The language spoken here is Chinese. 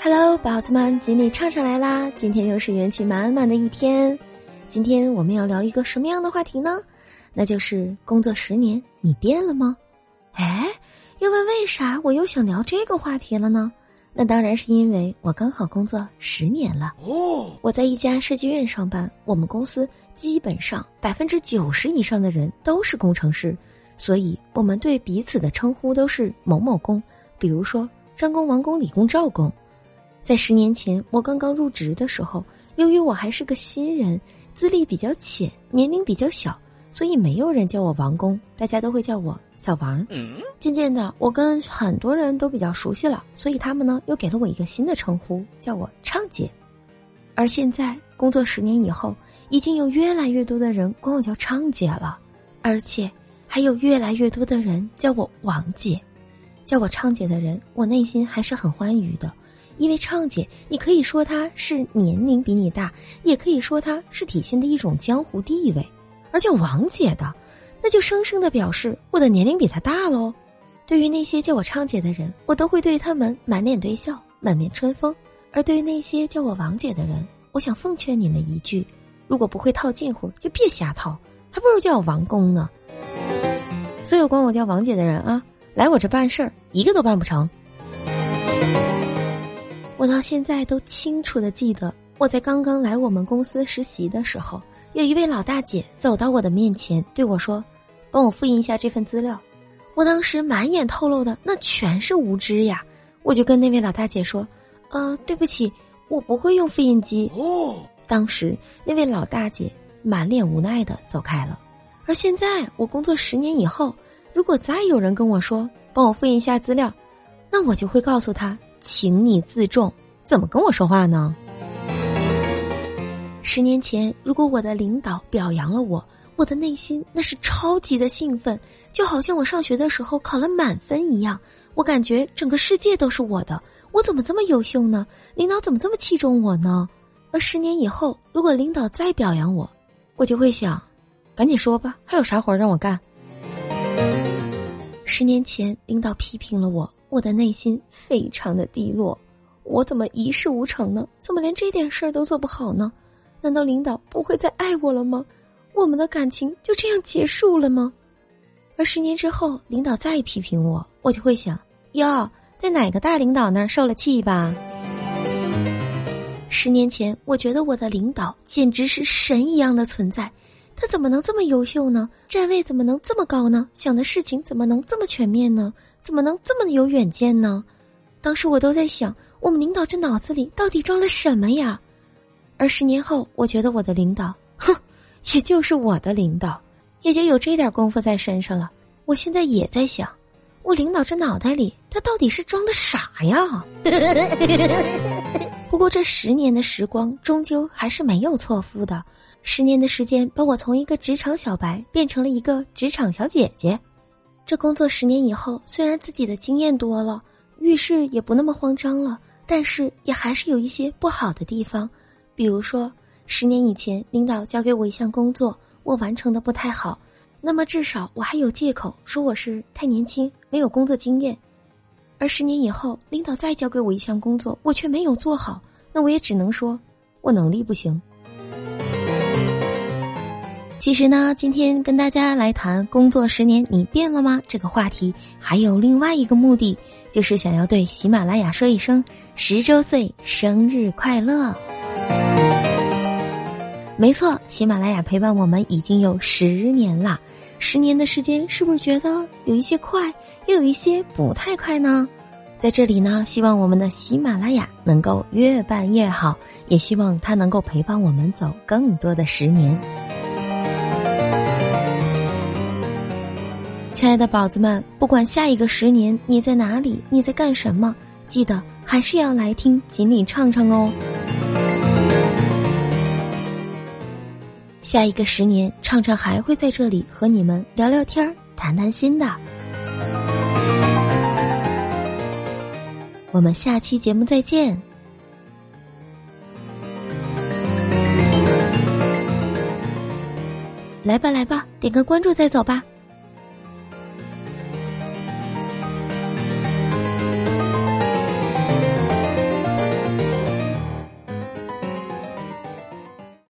Hello，宝子们，锦鲤畅畅来啦！今天又是元气满满的一天。今天我们要聊一个什么样的话题呢？那就是工作十年，你变了吗？哎，又问为啥我又想聊这个话题了呢？那当然是因为我刚好工作十年了。哦，我在一家设计院上班，我们公司基本上百分之九十以上的人都是工程师，所以我们对彼此的称呼都是某某工，比如说张工、王工、李工、赵工。在十年前，我刚刚入职的时候，由于我还是个新人，资历比较浅，年龄比较小，所以没有人叫我王工，大家都会叫我小王。渐渐的，我跟很多人都比较熟悉了，所以他们呢又给了我一个新的称呼，叫我畅姐。而现在工作十年以后，已经有越来越多的人管我叫畅姐了，而且还有越来越多的人叫我王姐。叫我畅姐的人，我内心还是很欢愉的。因为畅姐，你可以说她是年龄比你大，也可以说她是体现的一种江湖地位；而叫王姐的，那就生生的表示我的年龄比她大喽。对于那些叫我畅姐的人，我都会对他们满脸堆笑、满面春风；而对于那些叫我王姐的人，我想奉劝你们一句：如果不会套近乎，就别瞎套，还不如叫我王公呢。所有管我叫王姐的人啊，来我这办事儿，一个都办不成。我到现在都清楚的记得，我在刚刚来我们公司实习的时候，有一位老大姐走到我的面前对我说：“帮我复印一下这份资料。”我当时满眼透露的那全是无知呀，我就跟那位老大姐说：“呃，对不起，我不会用复印机。”哦，当时那位老大姐满脸无奈的走开了。而现在我工作十年以后，如果再有人跟我说帮我复印一下资料，那我就会告诉他。请你自重，怎么跟我说话呢？十年前，如果我的领导表扬了我，我的内心那是超级的兴奋，就好像我上学的时候考了满分一样。我感觉整个世界都是我的，我怎么这么优秀呢？领导怎么这么器重我呢？而十年以后，如果领导再表扬我，我就会想，赶紧说吧，还有啥活让我干？十年前，领导批评了我。我的内心非常的低落，我怎么一事无成呢？怎么连这点事儿都做不好呢？难道领导不会再爱我了吗？我们的感情就这样结束了吗？而十年之后，领导再批评我，我就会想：哟，在哪个大领导那儿受了气吧？十年前，我觉得我的领导简直是神一样的存在，他怎么能这么优秀呢？站位怎么能这么高呢？想的事情怎么能这么全面呢？怎么能这么有远见呢？当时我都在想，我们领导这脑子里到底装了什么呀？而十年后，我觉得我的领导，哼，也就是我的领导，也就有这点功夫在身上了。我现在也在想，我领导这脑袋里，他到底是装的啥呀？不过这十年的时光，终究还是没有错付的。十年的时间，把我从一个职场小白变成了一个职场小姐姐。这工作十年以后，虽然自己的经验多了，遇事也不那么慌张了，但是也还是有一些不好的地方。比如说，十年以前领导交给我一项工作，我完成的不太好，那么至少我还有借口说我是太年轻，没有工作经验；而十年以后，领导再交给我一项工作，我却没有做好，那我也只能说我能力不行。其实呢，今天跟大家来谈工作十年你变了吗这个话题，还有另外一个目的，就是想要对喜马拉雅说一声十周岁生日快乐。没错，喜马拉雅陪伴我们已经有十年啦，十年的时间是不是觉得有一些快，又有一些不太快呢？在这里呢，希望我们的喜马拉雅能够越办越好，也希望它能够陪伴我们走更多的十年。亲爱的宝子们，不管下一个十年你在哪里，你在干什么，记得还是要来听锦鲤唱唱哦。下一个十年，唱唱还会在这里和你们聊聊天谈谈心的。我们下期节目再见。来吧，来吧，点个关注再走吧。